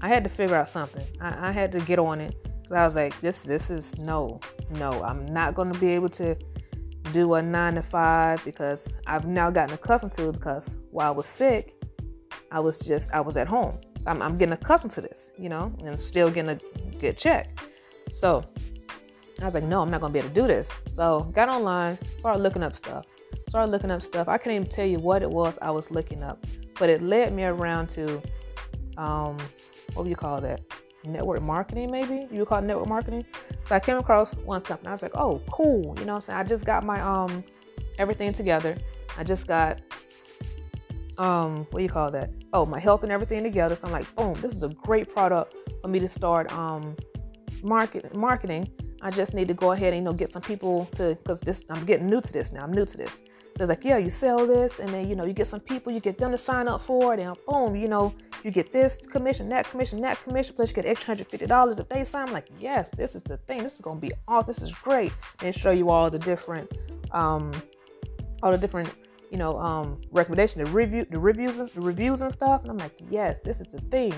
I had to figure out something. I, I had to get on it. I was like, this this is no, no. I'm not gonna be able to do a nine to five because I've now gotten accustomed to it because while I was sick, I was just I was at home. So I'm, I'm getting accustomed to this, you know, and still getting a good check. So I was like, no, I'm not gonna be able to do this. So got online, started looking up stuff. Started looking up stuff. I can't even tell you what it was I was looking up, but it led me around to um, what do you call that? Network marketing, maybe you would call it network marketing. So I came across one company. I was like, oh, cool. You know I'm saying? I just got my um everything together. I just got um what do you call that? Oh, my health and everything together. So I'm like, boom, this is a great product for me to start um market marketing. I just need to go ahead and you know get some people to because this I'm getting new to this now. I'm new to this. It's like, yeah, you sell this, and then you know you get some people, you get them to sign up for it, and boom, you know you get this commission, that commission, that commission, plus you get extra hundred fifty dollars if they sign. I'm like, yes, this is the thing. This is gonna be all. This is great, and show you all the different, um, all the different, you know, um, recommendation, the review, the reviews, the reviews and stuff. And I'm like, yes, this is the thing.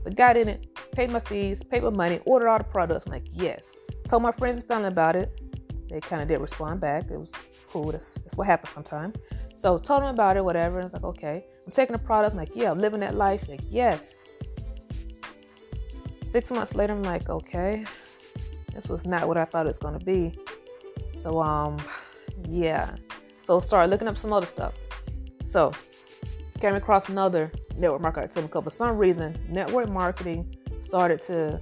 So got in it, paid my fees, paid my money, ordered all the products. I'm like, yes. Told my friends and family about it they kind of did respond back. It was cool. That's, that's what happens sometimes. So told them about it, whatever. And I was like, okay. I'm taking the product. I'm like, yeah, I'm living that life. Like, yes. Six months later, I'm like, okay, this was not what I thought it was gonna be. So um, yeah. So started looking up some other stuff. So came across another network marketing tool. For some reason, network marketing started to,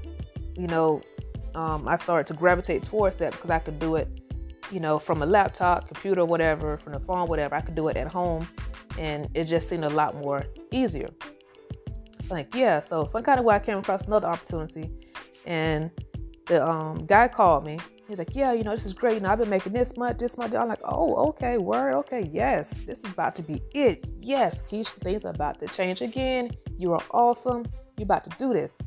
you know, um, I started to gravitate towards that because I could do it, you know, from a laptop, computer, whatever, from the phone, whatever. I could do it at home, and it just seemed a lot more easier. It's like, yeah, so some kind of way I came across another opportunity, and the um, guy called me. He's like, yeah, you know, this is great. You know, I've been making this much, this much. I'm like, oh, okay, word, okay, yes, this is about to be it. Yes, Keisha, things are about to change again. You are awesome. You're about to do this.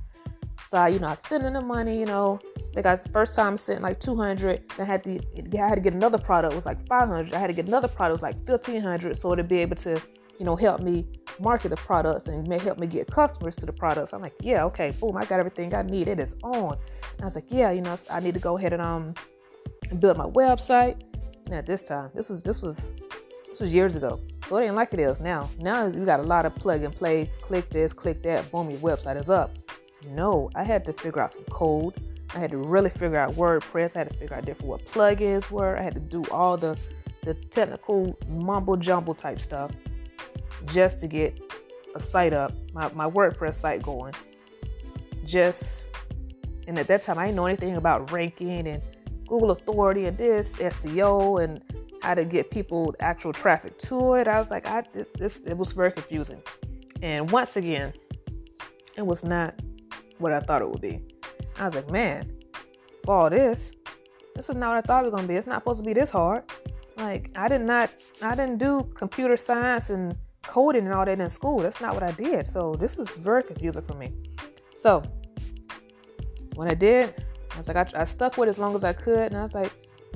So, I, you know, I sent in the money, you know, they got first time sent like 200. I had to I had to get another product. It was like 500. I had to get another product. It was like 1500. So to be able to, you know, help me market the products and help me get customers to the products. I'm like, yeah, okay, boom, I got everything I need. It is on. And I was like, yeah, you know, I need to go ahead and um build my website. And at this time, this was this was this was years ago. So it ain't like it is now. Now you got a lot of plug and play. Click this, click that. Boom, your website is up. No, I had to figure out some code. I had to really figure out WordPress. I had to figure out different what plugins were. I had to do all the the technical mumble jumble type stuff just to get a site up, my, my WordPress site going. Just and at that time I didn't know anything about ranking and Google authority and this SEO and how to get people actual traffic to it. I was like, I this, this it was very confusing. And once again, it was not what I thought it would be. I was like, man, for all this, this is not what I thought it was gonna be. It's not supposed to be this hard. Like I did not, I didn't do computer science and coding and all that in school. That's not what I did. So this is very confusing for me. So when I did, I was like, I, I stuck with it as long as I could, and I was like,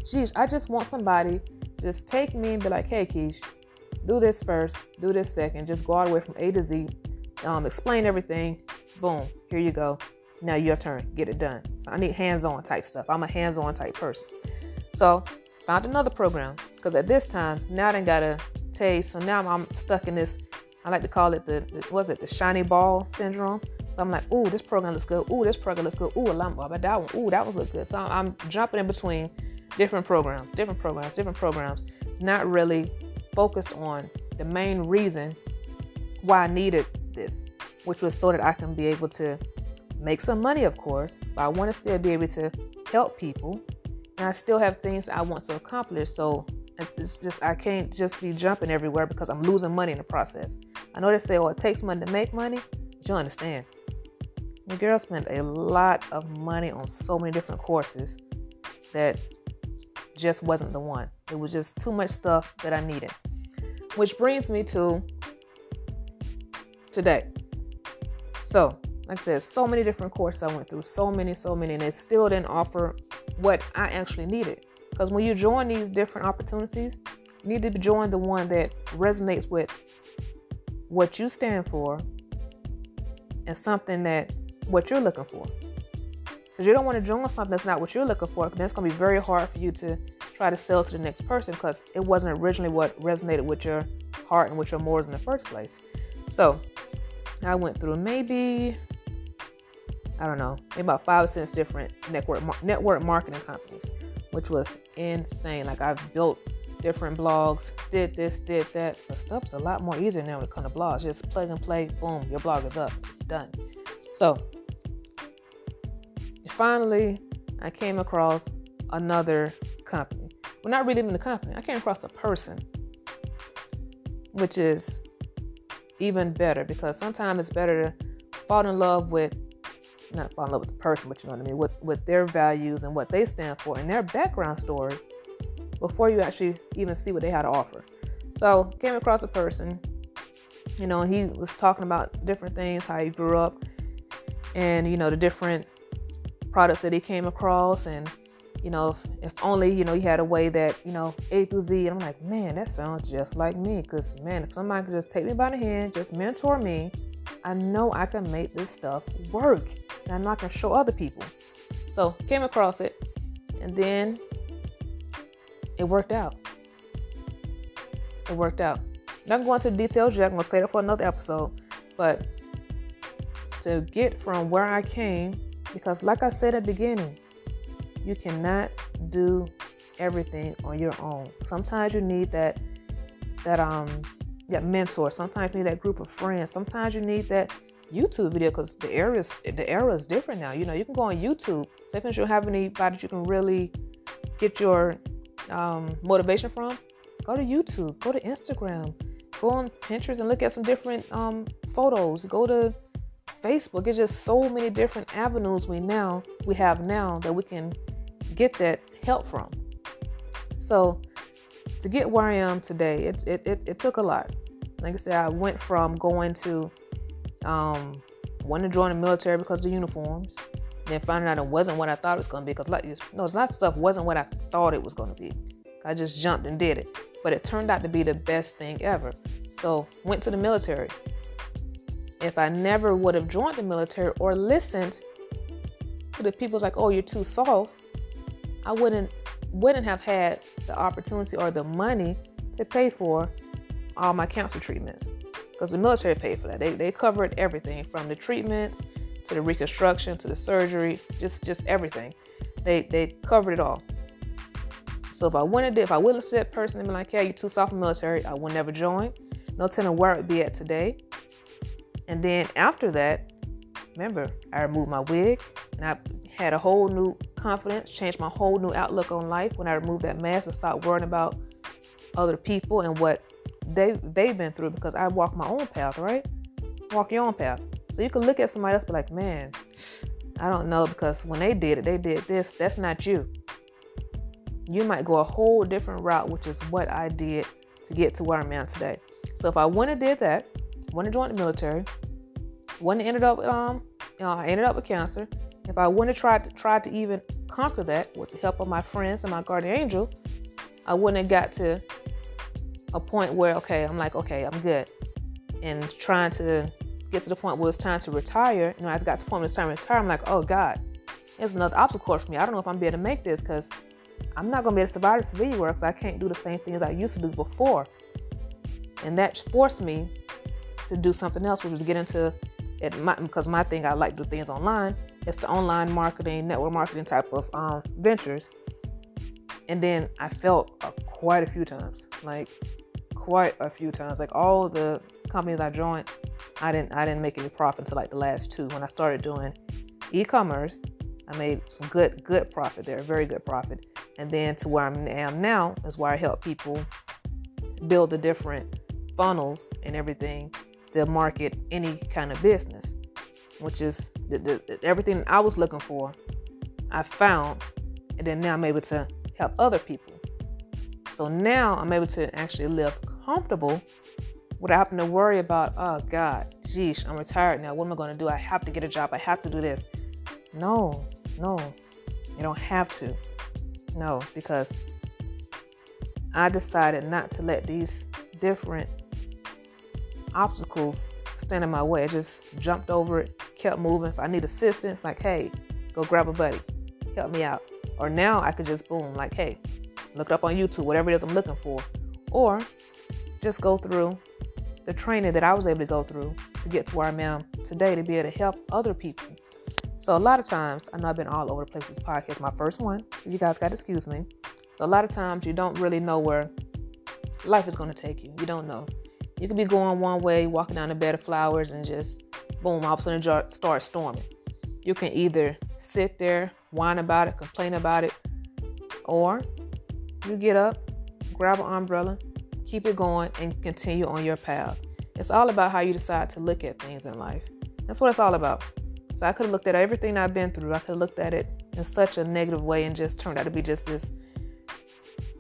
geez, I just want somebody just take me and be like, hey, Keish, do this first, do this second, just go all the way from A to Z, um, explain everything. Boom, here you go. Now your turn, get it done. So I need hands-on type stuff. I'm a hands-on type person. So found another program because at this time now I didn't gotta taste. So now I'm stuck in this I like to call it the, the was it the shiny ball syndrome. So I'm like, ooh, this program looks good. Ooh, this program looks good. Ooh, but that one. Ooh, that was look good. So I'm jumping in between different programs, different programs, different programs, not really focused on the main reason why I needed this, which was so that I can be able to make some money, of course, but I want to still be able to help people. And I still have things I want to accomplish. So it's, just, I can't just be jumping everywhere because I'm losing money in the process. I know they say, oh, it takes money to make money. But you understand. The girl spent a lot of money on so many different courses that just wasn't the one. It was just too much stuff that I needed. Which brings me to today. So, like I said, so many different courses I went through, so many, so many, and it still didn't offer what I actually needed. Because when you join these different opportunities, you need to join the one that resonates with what you stand for and something that what you're looking for. Because you don't want to join something that's not what you're looking for. Then it's going to be very hard for you to try to sell to the next person because it wasn't originally what resonated with your heart and with your morals in the first place. So I went through maybe I don't know, about five six different network network marketing companies, which was insane. Like I've built different blogs, did this, did that. But stuff's a lot more easier now when it comes to blogs. Just plug and play, boom, your blog is up. It's done. So finally, I came across another company. Well, not really even the company. I came across a person, which is even better because sometimes it's better to fall in love with not fall in love with the person, but you know what I mean, with, with their values and what they stand for and their background story before you actually even see what they had to offer. So came across a person, you know, he was talking about different things, how he grew up and you know the different products that he came across and you know if, if only you know he had a way that you know a through z and i'm like man that sounds just like me because man if somebody could just take me by the hand just mentor me i know i can make this stuff work and i'm not to show other people so came across it and then it worked out it worked out not going into the details yet i'm to say that for another episode but to get from where i came because, like I said at the beginning, you cannot do everything on your own. Sometimes you need that that um that mentor. Sometimes you need that group of friends. Sometimes you need that YouTube video because the era the era is different now. You know, you can go on YouTube. Say if you have anybody that you can really get your um, motivation from, go to YouTube, go to Instagram, go on Pinterest and look at some different um, photos. Go to Facebook. It's just so many different avenues we now we have now that we can get that help from. So to get where I am today, it it, it, it took a lot. Like I said, I went from going to um wanting to join the military because of the uniforms, then finding out it wasn't what I thought it was going to be. Because like no, it's not stuff wasn't what I thought it was going to be. I just jumped and did it, but it turned out to be the best thing ever. So went to the military if I never would have joined the military or listened to the people's like, oh, you're too soft, I wouldn't wouldn't have had the opportunity or the money to pay for all my cancer treatments. Because the military paid for that. They they covered everything from the treatments to the reconstruction to the surgery, just just everything. They they covered it all. So if I wanted to, if I would have said personally been like, yeah, you're too soft for military, I would never join. No telling where I'd be at today. And then after that, remember, I removed my wig and I had a whole new confidence, changed my whole new outlook on life when I removed that mask and stopped worrying about other people and what they they've been through because I walk my own path, right? Walk your own path. So you can look at somebody else be like, man, I don't know because when they did it, they did this. That's not you. You might go a whole different route, which is what I did to get to where I'm at today. So if I wouldn't have did that, wouldn't have joined the military, wouldn't have ended up um, you know, I ended up with cancer. If I wouldn't have tried to try to even conquer that with the help of my friends and my guardian angel, I wouldn't have got to a point where okay, I'm like, okay, I'm good. And trying to get to the point where it's time to retire, you know, I got to the point where it's time to retire, I'm like, oh God, there's another obstacle course for me. I don't know if I'm able to make this because I'm not gonna be able to survive the civilian work because I can't do the same things I used to do before. And that forced me to do something else, which was get into it. My, because my thing, I like do things online. It's the online marketing, network marketing type of um, ventures. And then I felt uh, quite a few times, like quite a few times, like all the companies I joined, I didn't I didn't make any profit until like the last two. When I started doing e-commerce, I made some good good profit there, very good profit. And then to where I am now is where I help people build the different funnels and everything to market any kind of business, which is the, the, everything I was looking for. I found, and then now I'm able to help other people. So now I'm able to actually live comfortable without having to worry about, oh God, geez, I'm retired now. What am I going to do? I have to get a job. I have to do this. No, no, you don't have to. No, because I decided not to let these different obstacles stand in my way. I just jumped over it, kept moving. If I need assistance, like, hey, go grab a buddy, help me out. Or now I could just boom, like, hey, look up on YouTube, whatever it is I'm looking for. Or just go through the training that I was able to go through to get to where I am today to be able to help other people. So a lot of times, I know I've been all over the place this podcast, my first one, so you guys got to excuse me. So a lot of times you don't really know where life is going to take you. You don't know. You could be going one way, walking down a bed of flowers, and just boom, all of a sudden start storming. You can either sit there, whine about it, complain about it, or you get up, grab an umbrella, keep it going, and continue on your path. It's all about how you decide to look at things in life. That's what it's all about. So I could have looked at everything I've been through. I could have looked at it in such a negative way and just turned out to be just this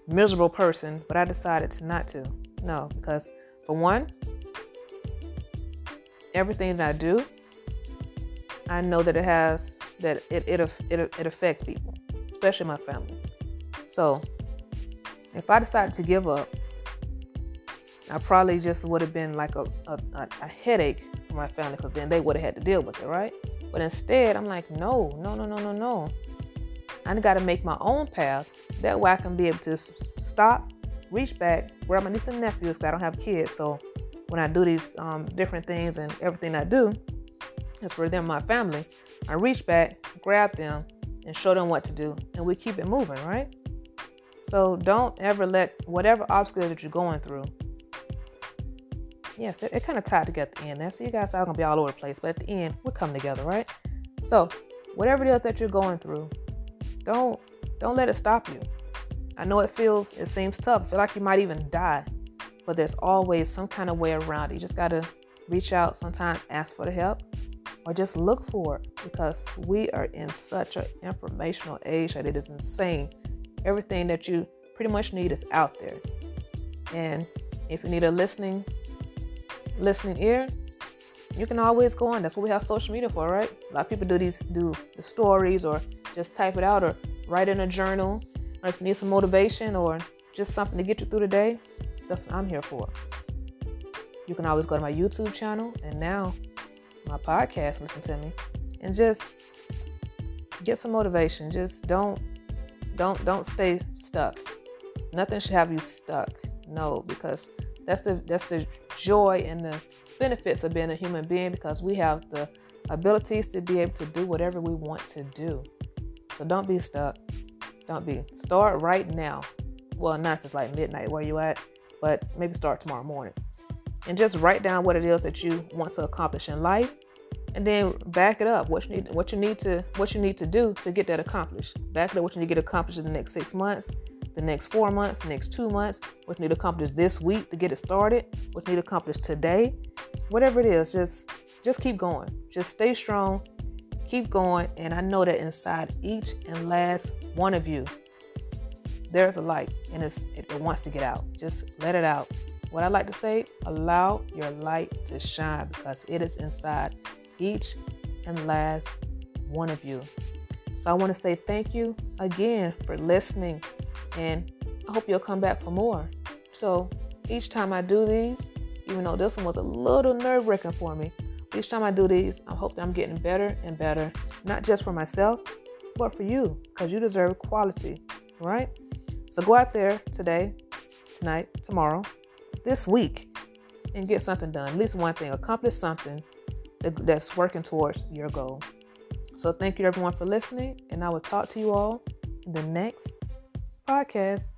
miserable person. But I decided to not to. No, because for one, everything that I do, I know that it has that it it it, it affects people, especially my family. So if I decided to give up, I probably just would have been like a, a, a headache for my family because then they would have had to deal with it, right? But instead, I'm like, no, no, no, no, no, no. I got to make my own path. That way I can be able to stop, reach back, grab my niece and nephews because I don't have kids. So when I do these um, different things and everything I do, it's for them, my family. I reach back, grab them, and show them what to do. And we keep it moving, right? So don't ever let whatever obstacles that you're going through, yes, it, it kind of tied together at the end. Now, so you guys are gonna be all over the place, but at the end, we're coming together, right? So, whatever it is that you're going through, don't don't let it stop you. I know it feels, it seems tough. I feel like you might even die, but there's always some kind of way around it. You just gotta reach out, sometimes ask for the help, or just look for it because we are in such an informational age that it is insane. Everything that you pretty much need is out there. And if you need a listening listening ear, you can always go on. That's what we have social media for, right? A lot of people do these do the stories or just type it out or write in a journal. Or if you need some motivation or just something to get you through the day, that's what I'm here for. You can always go to my YouTube channel and now my podcast, listen to me, and just get some motivation. Just don't don't don't stay stuck. Nothing should have you stuck. No, because that's the that's the joy and the benefits of being a human being because we have the abilities to be able to do whatever we want to do. So don't be stuck. Don't be. Start right now. Well, not if it's like midnight where you at, but maybe start tomorrow morning. And just write down what it is that you want to accomplish in life and then back it up what you need what you need to what you need to do to get that accomplished back it up what you need to get accomplished in the next six months the next four months, next two months, what you need to accomplish this week to get it started, what you need to accomplish today, whatever it is, just just keep going. Just stay strong, keep going, and I know that inside each and last one of you, there's a light, and it wants to get out. Just let it out. What I like to say, allow your light to shine because it is inside each and last one of you. So I want to say thank you again for listening and I hope you'll come back for more. So each time I do these, even though this one was a little nerve wracking for me, each time I do these, I hope that I'm getting better and better, not just for myself, but for you, because you deserve quality, right? So go out there today, tonight, tomorrow, this week, and get something done. At least one thing, accomplish something that's working towards your goal. So thank you everyone for listening, and I will talk to you all in the next podcast.